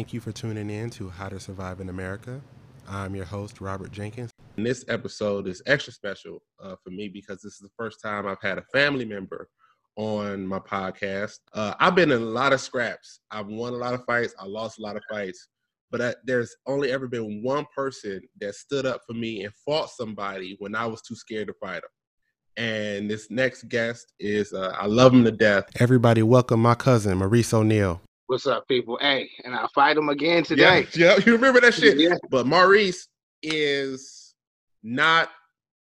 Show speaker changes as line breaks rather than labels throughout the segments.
Thank you for tuning in to How to Survive in America. I'm your host, Robert Jenkins. And this episode is extra special uh, for me because this is the first time I've had a family member on my podcast. Uh, I've been in a lot of scraps. I've won a lot of fights. I lost a lot of fights. But I, there's only ever been one person that stood up for me and fought somebody when I was too scared to fight them. And this next guest is, uh, I love him to death. Everybody, welcome my cousin, Maurice O'Neal.
What's up, people? Hey, and I'll fight him again today.
Yeah, yeah you remember that shit. Yeah. But Maurice is not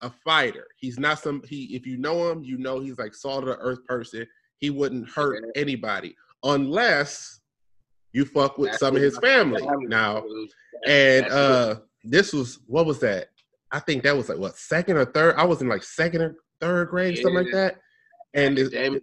a fighter. He's not some he if you know him, you know he's like salt of the earth person. He wouldn't hurt yeah. anybody unless you fuck with That's some of his family, family now. And uh this was what was that? I think that was like what second or third. I was in like second or third grade, something like that. And it,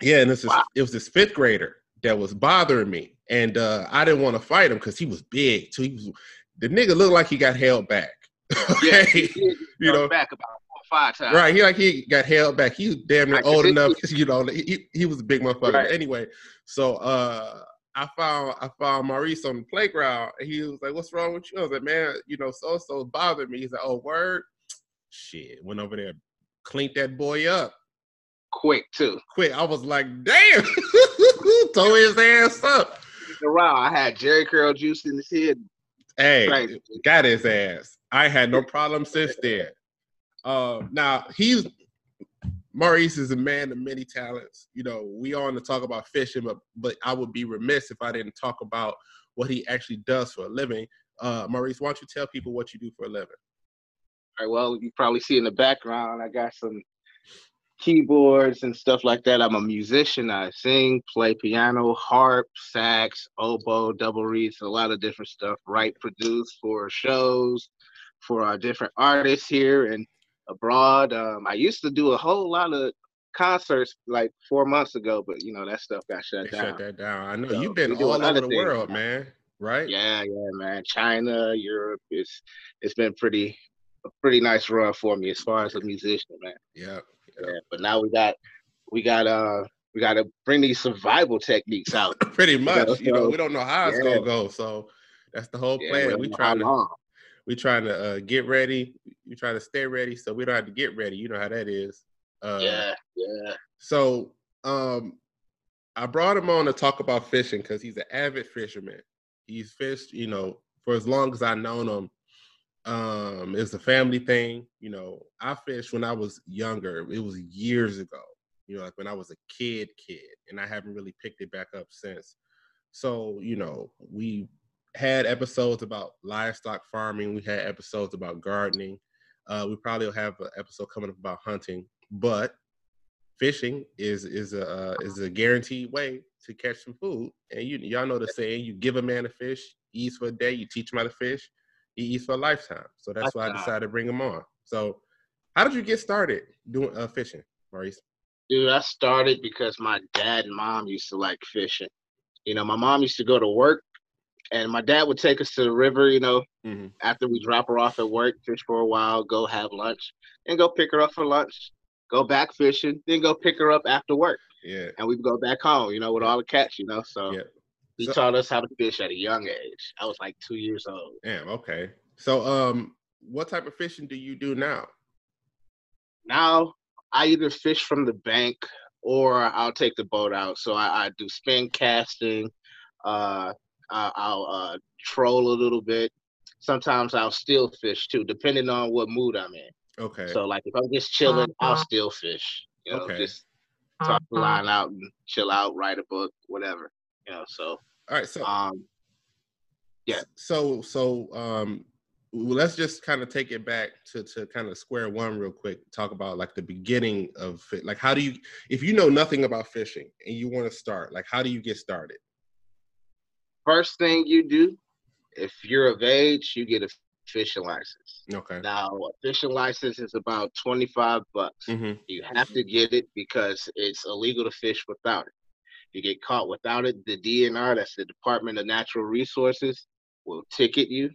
yeah, and this is wow. it was this fifth grader that was bothering me, and uh, I didn't want to fight him because he was big. So he was the nigga looked like he got held back.
okay, yeah, you know, back about four five times.
Right, he like he got held back. He was damn near old enough you know he, he was a big motherfucker. Right. Anyway, so uh, I found I found Maurice on the playground. And he was like, "What's wrong with you?" I was like, "Man, you know, so so bothered me." He's like, "Oh, word." Shit, went over there, cleaned that boy up
quick too.
Quick, I was like, "Damn!" Tore his ass up.
Around, I had Jerry curl juice in his head.
Hey, got his ass. I had no problem since then. Uh, now he's Maurice is a man of many talents. You know, we on to talk about fishing, but but I would be remiss if I didn't talk about what he actually does for a living. Uh, Maurice, why don't you tell people what you do for a living?
All right. Well, you probably see in the background, I got some keyboards and stuff like that. I'm a musician. I sing, play piano, harp, sax, oboe, double reeds, a lot of different stuff. Write, produce for shows, for our different artists here and abroad. Um, I used to do a whole lot of concerts like four months ago, but you know that stuff got shut
they
down.
Shut that down. I know so you've been all over the world, man. Right?
Yeah, yeah, man. China, Europe. It's it's been pretty a pretty nice run for me as far as a musician, man.
Yeah.
Yeah. But now we got we got uh we got to bring these survival techniques out.
Pretty much, you know, we don't know how it's yeah. gonna go, so that's the whole plan. Yeah, we trying to we trying to uh, get ready. We trying to stay ready, so we don't have to get ready. You know how that is.
Uh, yeah, yeah.
So, um, I brought him on to talk about fishing because he's an avid fisherman. He's fished, you know, for as long as I've known him. Um, it's a family thing. You know, I fished when I was younger. It was years ago. You know, like when I was a kid, kid, and I haven't really picked it back up since. So, you know, we had episodes about livestock farming. We had episodes about gardening. Uh, we probably will have an episode coming up about hunting. But fishing is is a uh, is a guaranteed way to catch some food. And you y'all know the saying: you give a man a fish, he eats for a day. You teach him how to fish, he eats for a lifetime. So that's why I decided to bring him on. So, how did you get started doing uh, fishing, Maurice?
Dude, I started because my dad and mom used to like fishing. You know, my mom used to go to work and my dad would take us to the river, you know, mm-hmm. after we drop her off at work, fish for a while, go have lunch, and go pick her up for lunch, go back fishing, then go pick her up after work.
Yeah.
And we'd go back home, you know, with all the cats, you know. So yeah. He so, taught us how to fish at a young age. I was like two years old.
Damn, okay. So um what type of fishing do you do now?
Now I either fish from the bank or I'll take the boat out. So I, I do spin casting, uh, I'll, I'll uh, troll a little bit. Sometimes I'll still fish too, depending on what mood I'm in.
Okay.
So like if I'm just chilling, uh-huh. I'll still fish. You know, okay. just talk the uh-huh. line out and chill out, write a book, whatever. You know, so
all right. So um, yeah. So so um, well, let's just kind of take it back to to kind of square one real quick. Talk about like the beginning of it. Like, how do you, if you know nothing about fishing and you want to start, like, how do you get started?
First thing you do, if you're of age, you get a fishing license.
Okay.
Now, a fishing license is about 25 bucks. Mm-hmm. You have to get it because it's illegal to fish without it. You get caught without it, the DNR, that's the Department of Natural Resources, will ticket you.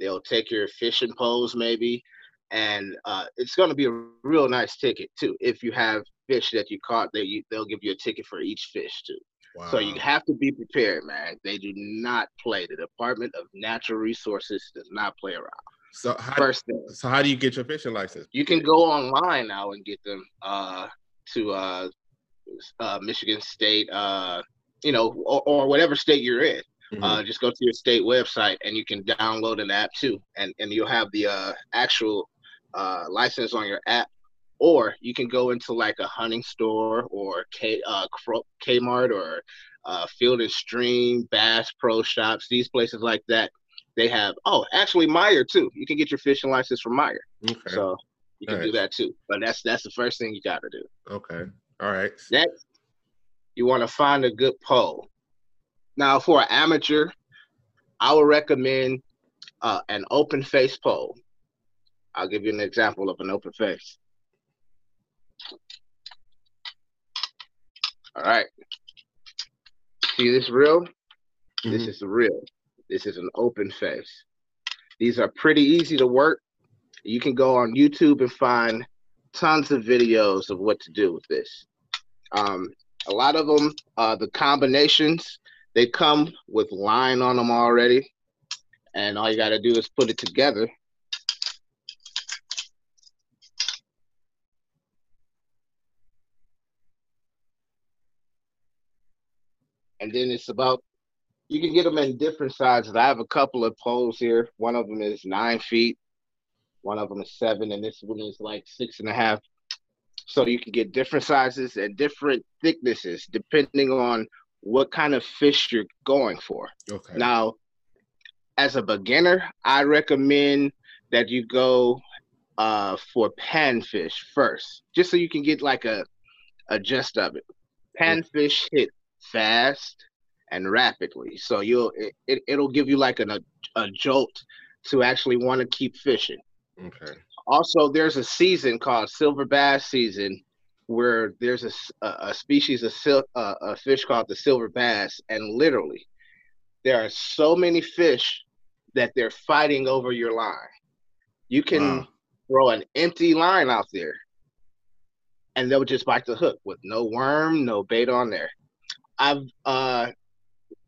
They'll take your fishing poles, maybe, and uh, it's going to be a real nice ticket too. If you have fish that you caught, they you, they'll give you a ticket for each fish too. Wow. So you have to be prepared, man. They do not play. The Department of Natural Resources does not play around.
So how, first thing, so how do you get your fishing license?
You can go online now and get them uh, to uh, uh, Michigan State, uh, you know, or, or, whatever state you're in. Mm-hmm. Uh, just go to your state website and you can download an app too, and and you'll have the uh, actual uh, license on your app. Or you can go into like a hunting store or K uh, Kmart or uh, Field and Stream, Bass Pro Shops, these places like that. They have oh, actually Meijer too. You can get your fishing license from Meijer. Okay. So you can nice. do that too. But that's that's the first thing you got to do.
Okay. All right.
Next, you want to find a good pole. Now, for an amateur, I would recommend uh, an open face pole. I'll give you an example of an open face. All right. See this reel? Mm-hmm. This is reel. This is an open face. These are pretty easy to work. You can go on YouTube and find tons of videos of what to do with this. Um, a lot of them, uh, the combinations, they come with line on them already. And all you got to do is put it together. And then it's about, you can get them in different sizes. I have a couple of poles here. One of them is nine feet. One of them is seven, and this one is like six and a half so you can get different sizes and different thicknesses depending on what kind of fish you're going for. Okay. Now, as a beginner, I recommend that you go uh, for panfish first, just so you can get like a a gist of it. Panfish hit fast and rapidly, so you'll it, it will give you like an, a a jolt to actually want to keep fishing. Okay. Also, there's a season called silver bass season where there's a, a, a species of sil- uh, a fish called the silver bass, and literally, there are so many fish that they're fighting over your line. You can wow. throw an empty line out there, and they'll just bite the hook with no worm, no bait on there. I've uh,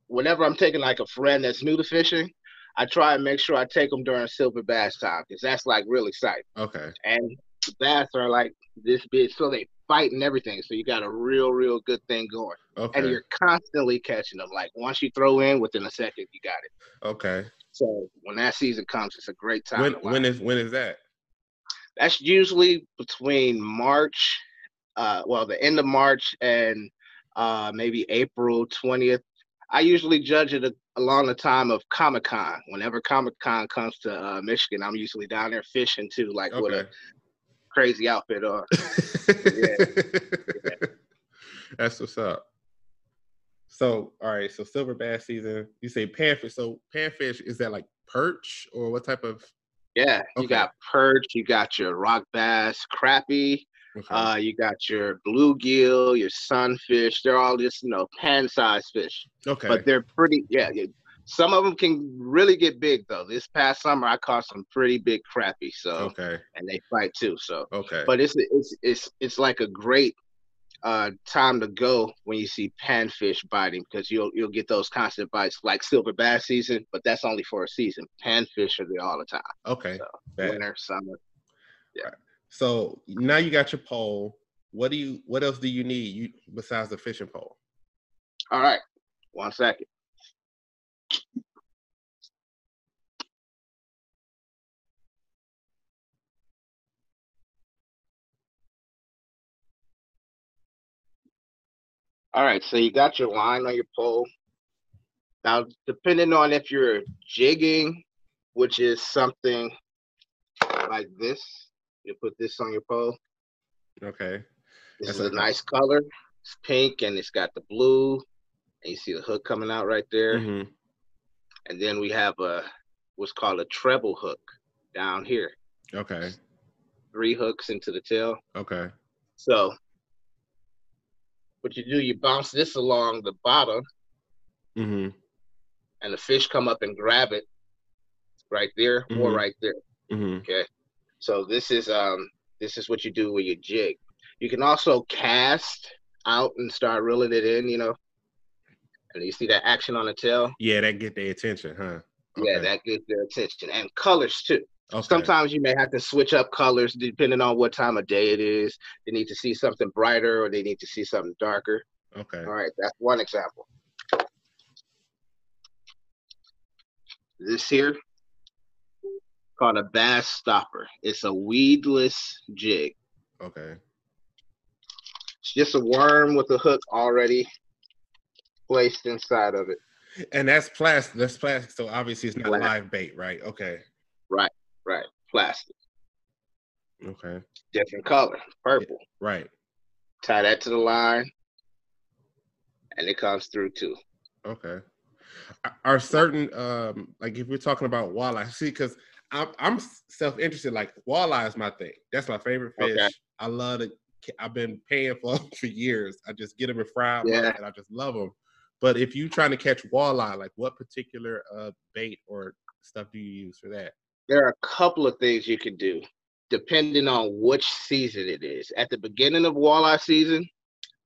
whenever I'm taking like a friend that's new to fishing, I try and make sure I take them during silver bass time because that's like really exciting.
Okay.
And the bass are like this big, so they fight and everything. So you got a real, real good thing going. Okay. And you're constantly catching them. Like once you throw in, within a second, you got it.
Okay.
So when that season comes, it's a great time.
When when is when is that?
That's usually between March, uh, well, the end of March and uh, maybe April twentieth I usually judge it along the time of Comic Con. Whenever Comic Con comes to uh, Michigan, I'm usually down there fishing too, like okay. with a crazy outfit on. yeah.
yeah. That's what's up. So, all right. So, silver bass season. You say panfish. So, panfish is that like perch or what type of?
Yeah, you got perch. You got your rock bass, crappie. Okay. Uh, you got your bluegill, your sunfish. They're all just you know pan-sized fish.
Okay.
But they're pretty. Yeah. Some of them can really get big though. This past summer, I caught some pretty big crappie. So
okay.
And they fight too. So
okay.
But it's it's it's it's like a great uh, time to go when you see panfish biting because you'll you'll get those constant bites like silver bass season, but that's only for a season. Panfish are there all the time.
Okay. So,
winter, summer.
Yeah. Right. So now you got your pole. What do you? What else do you need you besides the fishing pole?
All right, one second. All right, so you got your line on your pole. Now, depending on if you're jigging, which is something like this, you put this on your pole.
Okay.
This That's is a nice color. It's pink and it's got the blue. And you see the hook coming out right there. Mm-hmm. And then we have a what's called a treble hook down here.
Okay.
Three hooks into the tail.
Okay.
So what you do, you bounce this along the bottom. Mm-hmm. And the fish come up and grab it right there mm-hmm. or right there. Mm-hmm. Okay. So this is um this is what you do with your jig. You can also cast out and start reeling it in, you know. And you see that action on the tail?
Yeah, that get their attention, huh?
Okay. Yeah, that gets their attention. And colors too. Okay. Sometimes you may have to switch up colors depending on what time of day it is. They need to see something brighter or they need to see something darker.
Okay. All
right, that's one example. This here called a bass stopper. It's a weedless jig.
Okay.
It's just a worm with a hook already placed inside of it.
And that's plastic. That's plastic. So obviously it's not plastic. live bait, right? Okay.
Right, right. Plastic.
Okay.
Different color, purple.
Right.
Tie that to the line, and it comes through too.
Okay. Are certain um like if we're talking about walleye, see, because I'm, I'm self interested. Like walleye is my thing. That's my favorite fish. Okay. I love it. I've been paying for them for years. I just get them and fry them, yeah. and I just love them. But if you're trying to catch walleye, like what particular uh, bait or stuff do you use for that?
There are a couple of things you can do depending on which season it is. At the beginning of walleye season,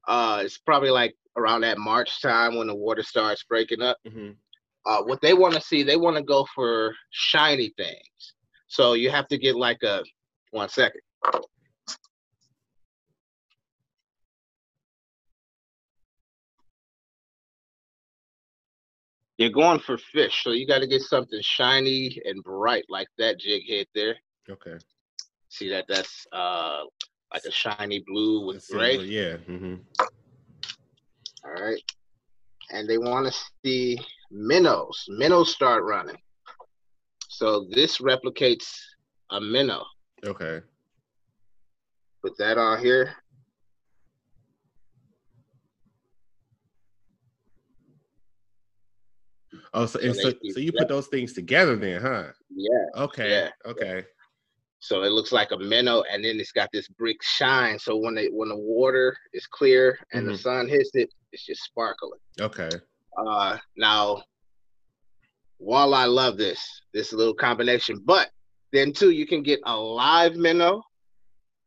uh, it's probably like around that March time when the water starts breaking up. Mm-hmm. Uh, what they want to see, they want to go for shiny things. So you have to get like a one second. You're going for fish, so you got to get something shiny and bright like that jig head there.
Okay.
See that? That's uh like a shiny blue with gray.
Yeah. Mm-hmm.
All right. And they want to see minnows. Minnows start running. So this replicates a minnow.
Okay.
Put that on here.
Oh, so so, so, you put those things together then, huh?
Yeah.
Okay. Yeah. Okay.
So it looks like a minnow, and then it's got this brick shine. So when it when the water is clear and mm-hmm. the sun hits it, it's just sparkling.
Okay.
Uh, now, walleye love this this little combination, but then too you can get a live minnow.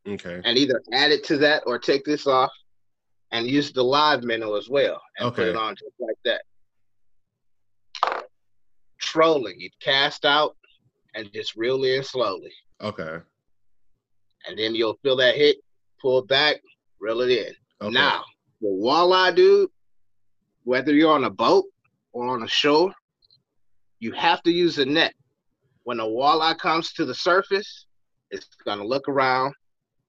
Okay.
And either add it to that or take this off and use the live minnow as well and okay. put it on just like that trolling. You cast out and just reel in slowly.
Okay.
And then you'll feel that hit, pull back, reel it in. Okay. Now, the walleye, dude, whether you're on a boat or on a shore, you have to use a net. When a walleye comes to the surface, it's gonna look around,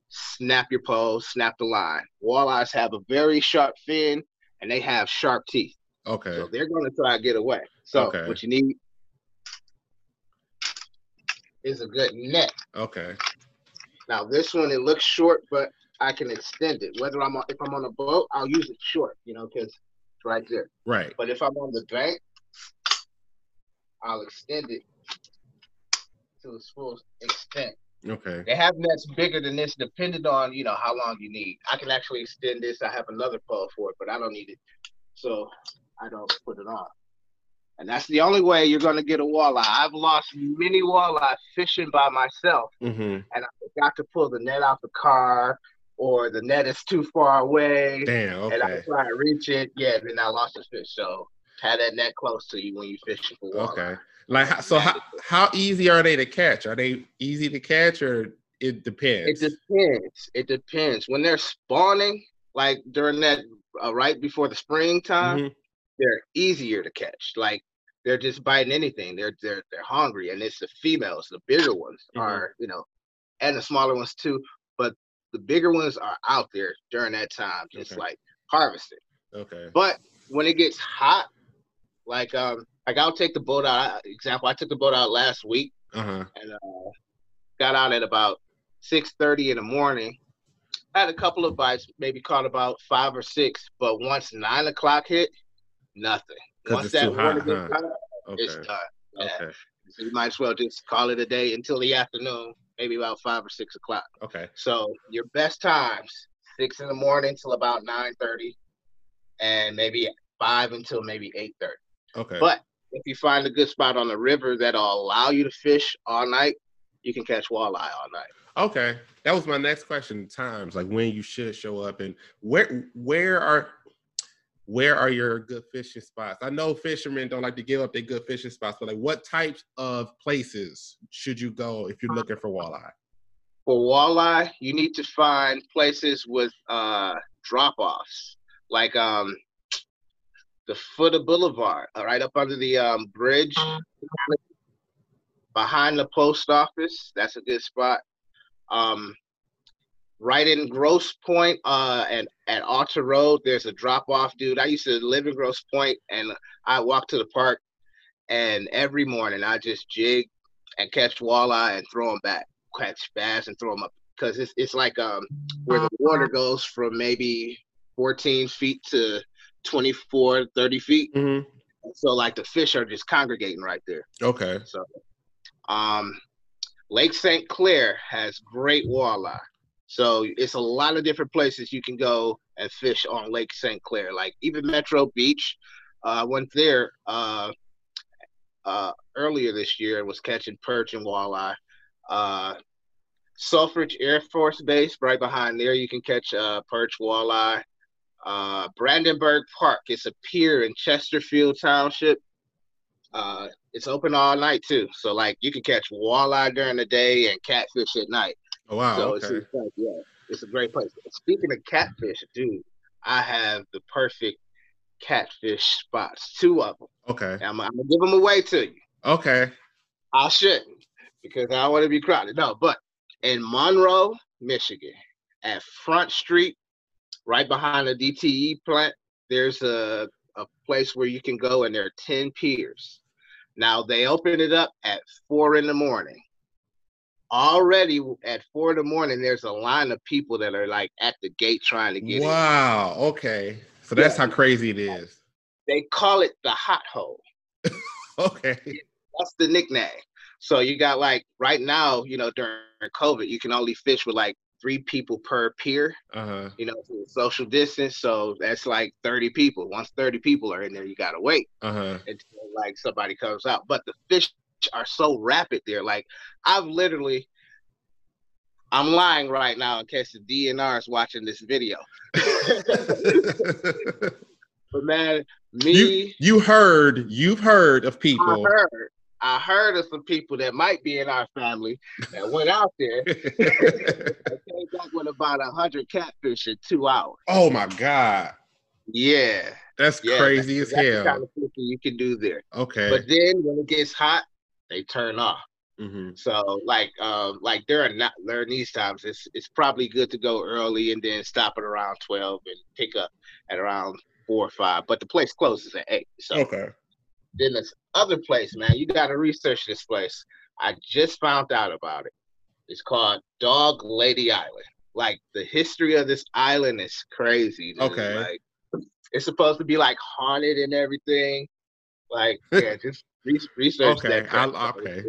snap your pole, snap the line. Walleyes have a very sharp fin and they have sharp teeth.
Okay.
So they're gonna try to get away. So okay. what you need is a good net.
Okay.
Now this one it looks short, but I can extend it. Whether I'm on, if I'm on a boat, I'll use it short, you know, because right there.
Right.
But if I'm on the bank, I'll extend it to its full extent.
Okay.
They have nets bigger than this, depending on you know how long you need. I can actually extend this. I have another pole for it, but I don't need it, so I don't put it on and that's the only way you're going to get a walleye. I've lost many walleye fishing by myself,
mm-hmm.
and I forgot to pull the net out the car, or the net is too far away.
Damn, okay.
And I try to reach it, yeah, then I lost the fish. So have that net close to you when you fishing for walleye.
Okay. Like so, how, how easy are they to catch? Are they easy to catch, or it depends?
It depends. It depends. When they're spawning, like during that uh, right before the springtime, mm-hmm. they're easier to catch. Like they're just biting anything. They're they're they're hungry, and it's the females, the bigger ones mm-hmm. are you know, and the smaller ones too. The bigger ones are out there during that time, just okay. like harvesting.
Okay.
But when it gets hot, like um, like I'll take the boat out. Example, I took the boat out last week,
uh-huh.
and uh, got out at about six thirty in the morning. I had a couple of bites, maybe caught about five or six, but once nine o'clock hit, nothing. Once that water gets huh? okay. it's done. Yeah. Okay. So you might as well just call it a day until the afternoon, maybe about five or six o'clock.
Okay.
So your best times six in the morning till about nine thirty, and maybe five until maybe eight thirty.
Okay.
But if you find a good spot on the river that'll allow you to fish all night, you can catch walleye all night.
Okay, that was my next question. Times like when you should show up and where where are where are your good fishing spots? I know fishermen don't like to give up their good fishing spots, but like what types of places should you go if you're looking for walleye?
For walleye, you need to find places with uh, drop-offs, like um, the foot of Boulevard, uh, right up under the um, bridge, behind the post office. That's a good spot. Um, right in Grosse Pointe uh, and at Alter Road, there's a drop off, dude. I used to live in Grosse Pointe and I walk to the park, and every morning I just jig and catch walleye and throw them back, catch bass and throw them up because it's it's like um where the water goes from maybe 14 feet to 24, 30 feet.
Mm-hmm.
So like the fish are just congregating right there.
Okay.
So um Lake St. Clair has great walleye. So it's a lot of different places you can go and fish on Lake St. Clair. Like even Metro Beach, uh, went there uh, uh, earlier this year and was catching perch and walleye. Uh, Selfridge Air Force Base, right behind there, you can catch uh, perch, walleye. Uh, Brandenburg Park, it's a pier in Chesterfield Township. Uh, it's open all night too, so like you can catch walleye during the day and catfish at night.
Oh wow.
So
okay.
it's, like, yeah, it's a great place. Speaking of catfish, dude, I have the perfect catfish spots, two of them.
Okay.
I'm, I'm gonna give them away to you.
Okay.
I shouldn't because I don't want to be crowded. No, but in Monroe, Michigan, at Front Street, right behind the DTE plant, there's a, a place where you can go and there are 10 piers. Now they open it up at four in the morning. Already at four in the morning, there's a line of people that are like at the gate trying to get
wow.
in.
Okay. So that's
Yeah.
how crazy it is.
They call it the hot hole.
Okay.
That's the nickname. So you got like right now, you know, during COVID, you can only fish with like three people per pier,
Uh huh.
you know, social distance. So that's like 30 people. Once 30 people are in there, you gotta wait
Uh huh.
until like somebody comes out. But the fish are so rapid there. Like I've literally I'm lying right now in case the DNR is watching this video. But man, me
you you heard you've heard of people.
I heard I heard of some people that might be in our family that went out there and came back with about a hundred catfish in two hours.
oh my god,
Yeah,
that's
yeah,
crazy as
that's the
hell.
kind of you can do there.
okay.
But then when it gets hot, they turn off.
hmm
So like um like during not during these times, it's it's probably good to go early and then stop at around twelve and pick up at around four or five. But the place closes at eight. So
Okay.
then this other place, man, you got to research this place. I just found out about it. It's called Dog Lady Island. Like the history of this island is crazy. dude.
Okay.
Like it's supposed to be like haunted and everything. Like yeah, just re- research
Okay,
that. crap.
I'll- okay.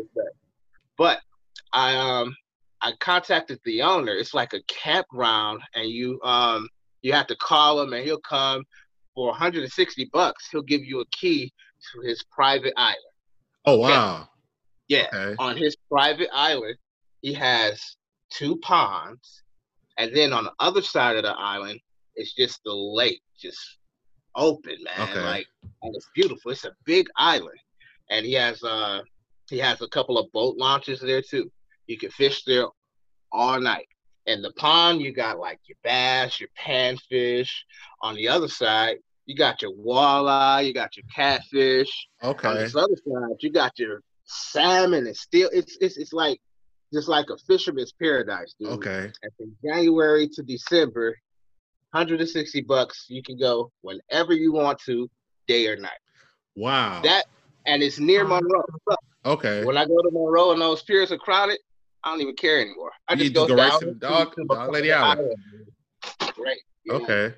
But I um I contacted the owner. It's like a campground, and you um you have to call him, and he'll come for 160 bucks. He'll give you a key to his private island.
Oh wow.
Yeah,
Okay.
on his private island, he has two ponds, and then on the other side of the island, it's just the lake, just open, man.
Okay.
Like, and it's beautiful. It's a big island, and he has uh he has a couple of boat launches there too. You can fish there all night. In the pond, you got like your bass, your panfish. On the other side, you got your walleye, you got your catfish.
Okay.
On this other side, you got your salmon and still it's it's it's like just like a fisherman's paradise, dude.
Okay.
And from January to December, 160 bucks, you can go whenever you want to, day or night.
Wow.
That and it's near Monroe.
Okay.
when I go to Monroe and those piers are crowded, I don't even care anymore. I just
just
go,
go right
down
to the dog- Dog Lady Island.
dude. Great. you know?
Okay.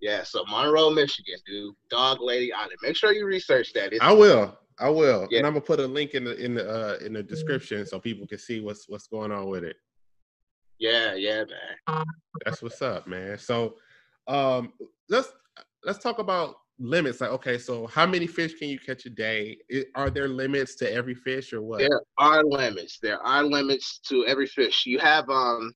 Yeah, so Monroe, Michigan, dude. Dog Lady Island. Make sure you research that. It's
I will. I will.
Yeah.
And I'm gonna put a link in the in the uh, in the description so people can see what's what's going on with it.
yeah, yeah, man.
That's what's up, man. So um let's let's talk about limits. Like, okay, so how many fish can you catch a day? I- Are there limits to every fish or what?
There are limits. There are limits to every fish. You have um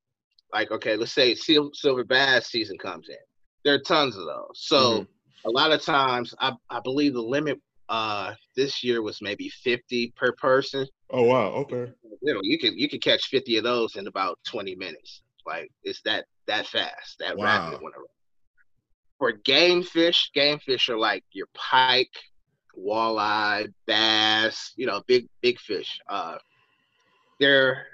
like okay, let's say sil- silver bass season comes in. There are tons of those. So
Mhm.
a lot of times I, I believe the limit uh this year was maybe 50 per person.
Oh wow, okay.
You know, you can you can catch 50 of those in about 20 minutes. Like it's that that fast, that
Wow.
rapid whenever. For game fish, game fish are like your pike, walleye, bass, you know, big big fish. Uh they're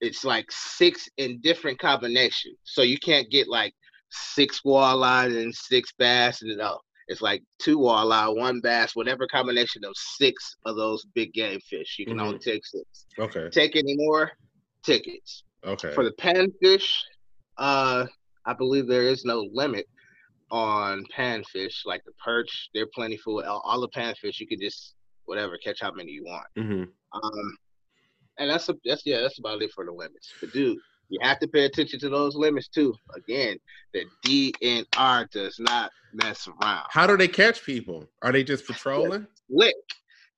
it's like six in different combinations. So you can't get like six walleye and six bass and no. It's like two walleye, one bass, whatever combination of six of those big game fish. You can
Mhm.
only take six.
Okay.
Take any more tickets.
Okay.
For the panfish, uh, I believe there is no limit on panfish. Like the perch, they're plentiful. All, all the panfish, you can just whatever catch how many you want.
hmm
Um, and that's a, that's yeah, that's about it for the limits. But dude, you have to pay attention to those limits too. Again, the DNR does not mess around.
How do they catch people? Are they just patrolling?
Lick,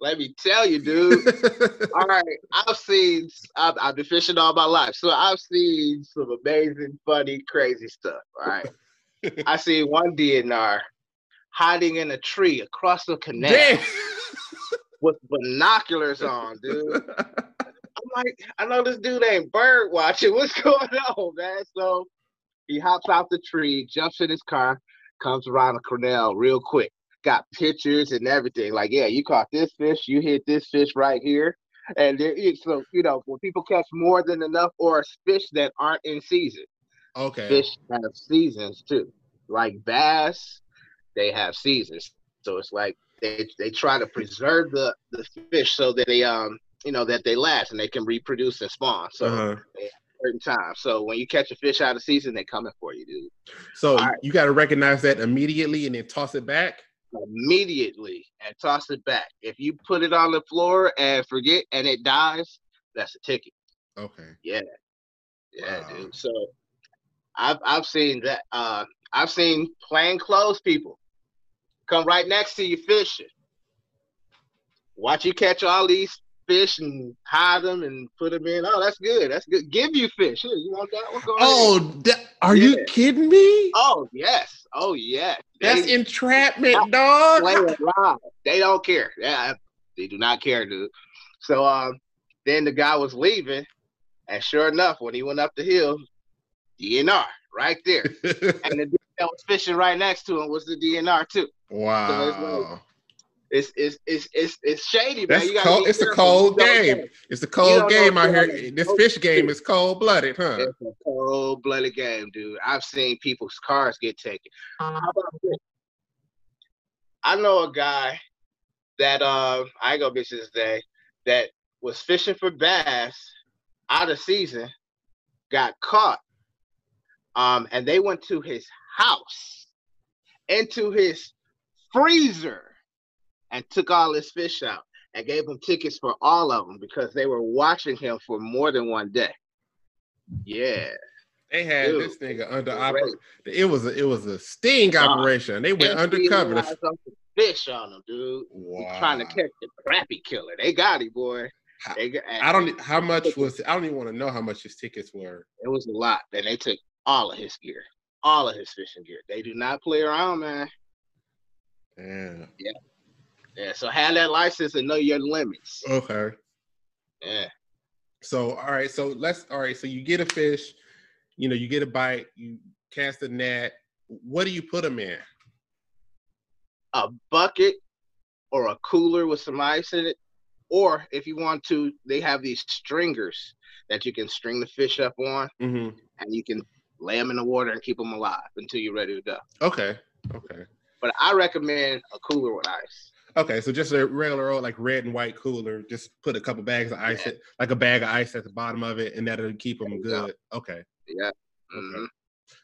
let me tell you, dude. all right, I've seen. I've, I've been fishing all my life, so I've seen some amazing, funny, crazy stuff. All right, I see one DNR hiding in a tree across the canal
Damn.
with binoculars on, dude. I'm like, I know this dude ain't bird watching. What's going on, man? So he hops out the tree, jumps in his car, comes around the canal real quick. Got pictures and everything. Like, yeah, you caught this fish, you hit this fish right here. And there is so you know, when people catch more than enough or fish that aren't in season,
okay.
fish have seasons too. Like bass, they have seasons. So it's like they they try to preserve the the fish so that they um you know that they last and they can reproduce and spawn. So
Uh-huh.
certain time. So when you catch a fish out of season, they're coming for you, dude.
So
right.
you got to recognize that immediately and then toss it back.
Immediately and toss it back. If you put it on the floor and forget and it dies, that's a ticket.
Okay.
Yeah, yeah,
Wow.
dude. So I've I've seen that. Uh, I've seen plain clothes people come right next to you fishing. Watch you catch all these fish and hide them and put them in. Oh, that's good. That's good. Give you fish. Here, you want that one? Go.
Oh, that, are you kidding me?
oh yes. Oh yes.
That's
They
entrapment, dog.
They don't care. Yeah, they do not care, dude. So um, then the guy was leaving, and sure enough, when he went up the hill, DNR right there. and the dude that was fishing right next to him was the DNR too.
wow.
It's it's it's it's, it's shady, man.
That's cold. It's a cold game. It's a cold game out here. This fish game is cold blooded, huh?
It's a cold blooded game, dude. I've seen people's cars get taken. How about this? I know a guy that um I ain't gonna mention his name that was fishing for bass out of season, got caught. Um, and they went to his house, into his freezer, and took all his fish out and gave him tickets for all of them because they were watching him for more than one day. Yeah.
They had
Dude,
this nigga under
it's
oper-
great.
It was a it was a sting
Ah.
operation. They went undercover. to-
fish on him, dude.
Wow.
Trying to catch the crappie killer. They got him, boy.
How-
got,
I don't. How much was? I don't even want to know how much his tickets were.
It was a lot. And they took all of his gear, all of his fishing gear. They do not play around, man.
Yeah.
Yeah. So have that license and know your limits.
Okay.
Yeah.
So all right. So let's. All right. So you get a fish. You know, you get a bite. You cast a net. What do you put them in?
A bucket or a cooler with some ice in it. Or if you want to, they have these stringers that you can string the fish up on
Mm-hmm.
and you can lay them in the water and keep them alive until you're ready to go.
Okay. Okay.
But I recommend a cooler with ice.
Okay, so just a regular old like red and white cooler. Just put a couple bags of ice,
Yeah.
at, like a bag of ice at the bottom of it, and that'll keep them
you go.
good. Okay.
Yeah. Mhm.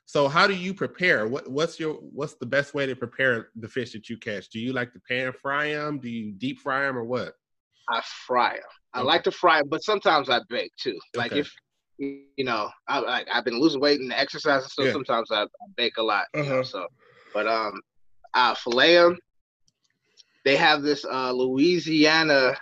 So how do you prepare? What what's your what's the best way to prepare the fish that you catch? Do you like to pan fry them? Do you deep fry them or what?
I fry them. I
Okay.
like to fry 'em, but sometimes I bake too. Like
Okay.
if you know, I like I've been losing weight and exercising, so
Yeah.
sometimes I, I bake a lot. You know,
Uh-huh.
so, but um, I fillet them. They have this uh Louisiana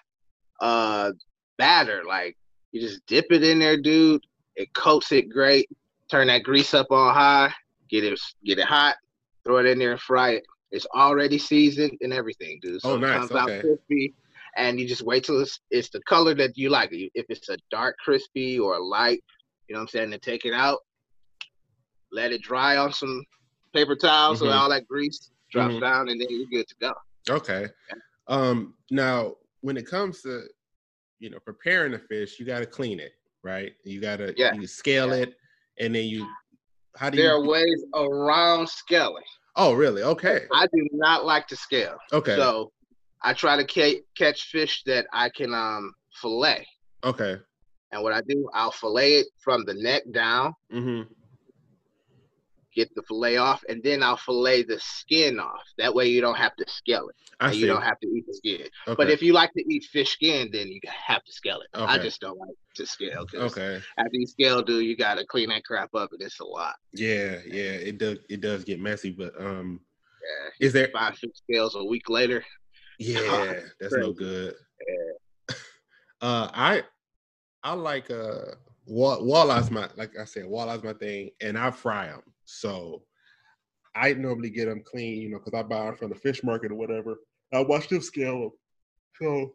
uh batter. Like you just dip it in there, dude. It coats it great. Turn that grease up on high. Get it get it hot. Throw it in there and fry it. It's already seasoned and everything, dude. So
Oh, nice,
it comes
okay.
out crispy, and you just wait till it's it's the color that you like. If it's a dark crispy or a light, you know what I'm saying. to take it out, let it dry on some paper towels so
Mhm.
all that grease drops
Mhm.
down, and then you're good to go.
Okay. Um, now when it comes to you know preparing the fish, you got to clean it, right? You got to
Yeah.
you scale
Yeah.
it, and then you how do
There
you?
are ways around scaling.
Oh, really? Okay.
I do not like to scale.
Okay.
So I try to ca- catch fish that I can um fillet.
Okay.
And what I do, I'll fillet it from the neck down,
Mm-hmm.
get the fillet off, and then I'll fillet the skin off. That way you don't have to scale it.
I see.
you don't have to eat the skin.
okay.
But if you like to eat fish skin, then you have to scale it.
Okay.
I just don't like to scale
okay.
after you scale, dude, you gotta clean that crap up, and it's a lot.
Yeah, yeah. It does. It does get messy, but um,
Yeah.
is there?
Five fish scales a week later.
Yeah, that's no good. Uh, I I like uh wall, walleye's my like I said walleye's my thing, and I fry them. So I normally get them clean, you know, because I buy them from the fish market or whatever. I watch them scale them. So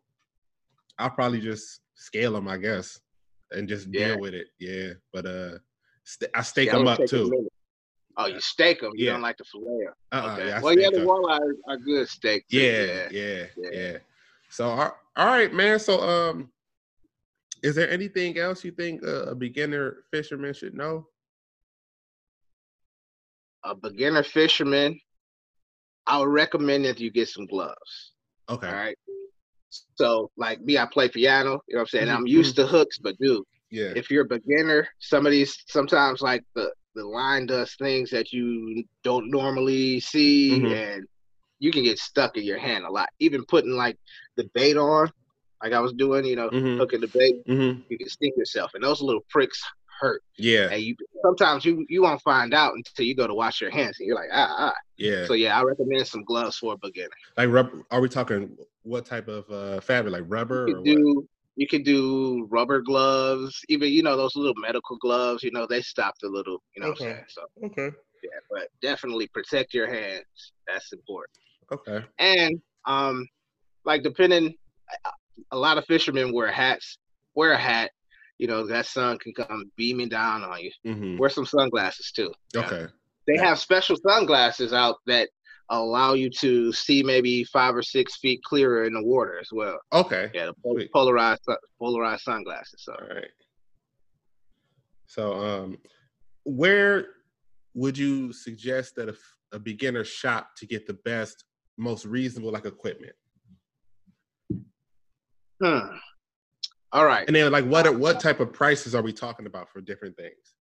I'll probably just scale them, I guess, and just
Yeah.
deal with it. Yeah, but uh, st- I stake
Yeah,
them up too.
Oh, you steak them. You
Yeah.
don't like the filet.
Uh-uh,
Okay.
yeah,
well, yeah,
the
the
'em.
walleye are, good steak.
Yeah, yeah,
yeah.
yeah. So all right, man. So um, is there anything else you think a beginner fisherman should know?
A beginner fisherman, I would recommend that you get some gloves.
Okay.
All right. So, like me, I play piano. You know what I'm saying?
Mhm,
I'm used to hooks, but dude,
Yeah.
if you're a beginner, some of these sometimes like the the line does things that you don't normally see,
Mhm.
and you can get stuck in your hand a lot. Even putting like the bait on, like I was doing, you know,
Mhm.
hooking the bait,
hmm
you can sting yourself, and those little pricks hurt.
Yeah.
And you sometimes you you won't find out until you go to wash your hands, and you're like, ah, ah.
Yeah.
So yeah, I recommend some gloves for a beginner.
like rubber. Are we talking what type of uh fabric? Like rubber or
do you can do rubber gloves, even you know those little medical gloves. You know they stop the little, you know.
Okay.
So
Okay.
yeah, but definitely protect your hands. That's important.
Okay.
And um, like depending, a lot of fishermen wear hats. Wear a hat. You know that sun can come beaming down on you.
hmm
Wear some sunglasses too.
Okay.
They
Yeah.
have special sunglasses out that allow you to see maybe five or six feet clearer in the water as well.
Okay.
Yeah, the pol- polarized polarized sunglasses. So
All right. So um, where would you suggest that a beginner shop to get the best, most reasonable like equipment?
Hmm. All right.
And then like what what type of prices are we talking about for different things?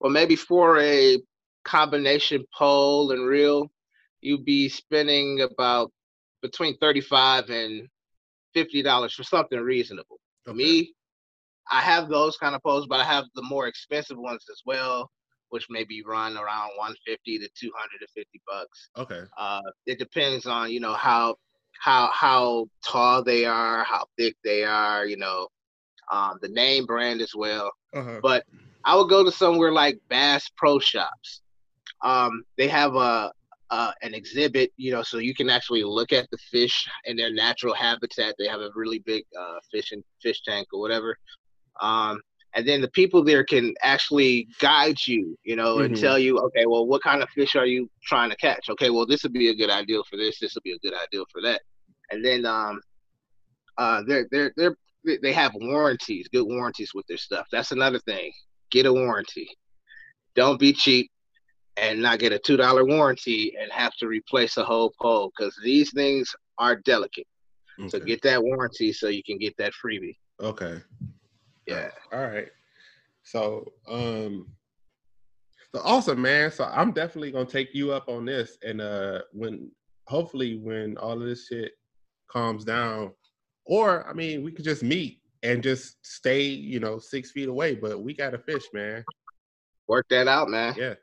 Well, maybe for a combination pole and reel, you'd be spending about between thirty-five and fifty dollars for something reasonable.
Okay.
Me, I have those kind of poles, but I have the more expensive ones as well, which maybe run around one fifty to two hundred and fifty bucks.
Okay.
Uh, it depends on you know how how how tall they are, how thick they are, you know, um, the name brand as well.
Uh-huh.
But I would go to somewhere like Bass Pro Shops. Um, they have a, a an exhibit, you know, so you can actually look at the fish in their natural habitat. They have a really big uh, fish and fish tank or whatever. Um, and then the people there can actually guide you, you know, and
Mhm.
tell you, okay, well, what kind of fish are you trying to catch? Okay, well, this would be a good idea for this. This would be a good idea for that. And then um, uh, they're they're they're they- they have warranties, good warranties with their stuff. That's another thing. Get a warranty. Don't be cheap and not get a two dollar warranty and have to replace a whole pole because these things are delicate. So get that warranty so you can get that freebie.
Okay.
Yeah.
All right. So, um, so awesome, man. So I'm definitely gonna take you up on this, and uh, when hopefully when all of this shit calms down, or I mean, we could just meet and just stay, you know, six feet away, but we got to fish, man.
Work that out, man.
Yeah,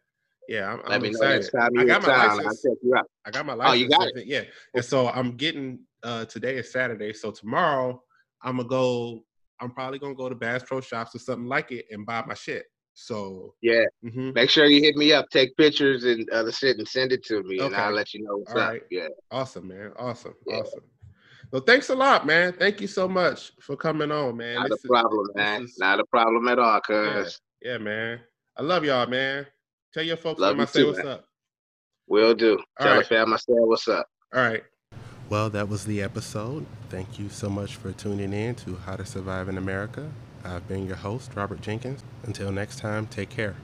yeah. I'm, I'm excited.
time
I got my.
I'll
license.
you out.
I got my license.
Oh, you got
everything, Yeah. And so I'm getting uh today is Saturday. So tomorrow I'm gonna go, I'm probably gonna go to Bass Pro Shops or something like it and buy my shit. So
yeah,
mhm.
make sure you hit me up, take pictures and other shit, and send it to me, and I'll let you know what's
All
up.
right.
Yeah,
awesome, man. Awesome,
Yeah.
awesome. Well, thanks a lot, man. Thank you so much for coming on, man.
not
This
a problem, man.
is-
Not a problem at all,
yeah,
cuz
yeah, man. I love y'all, man. Tell your folks
Love
when I
you
say
too,
what's
man.
up.
will do.
All
Tell
right.
the fam I said what's up.
All right. Well, that was the episode. Thank you so much for tuning in to How to Survive in America. I've been your host, Robert Jenkins. Until next time, take care.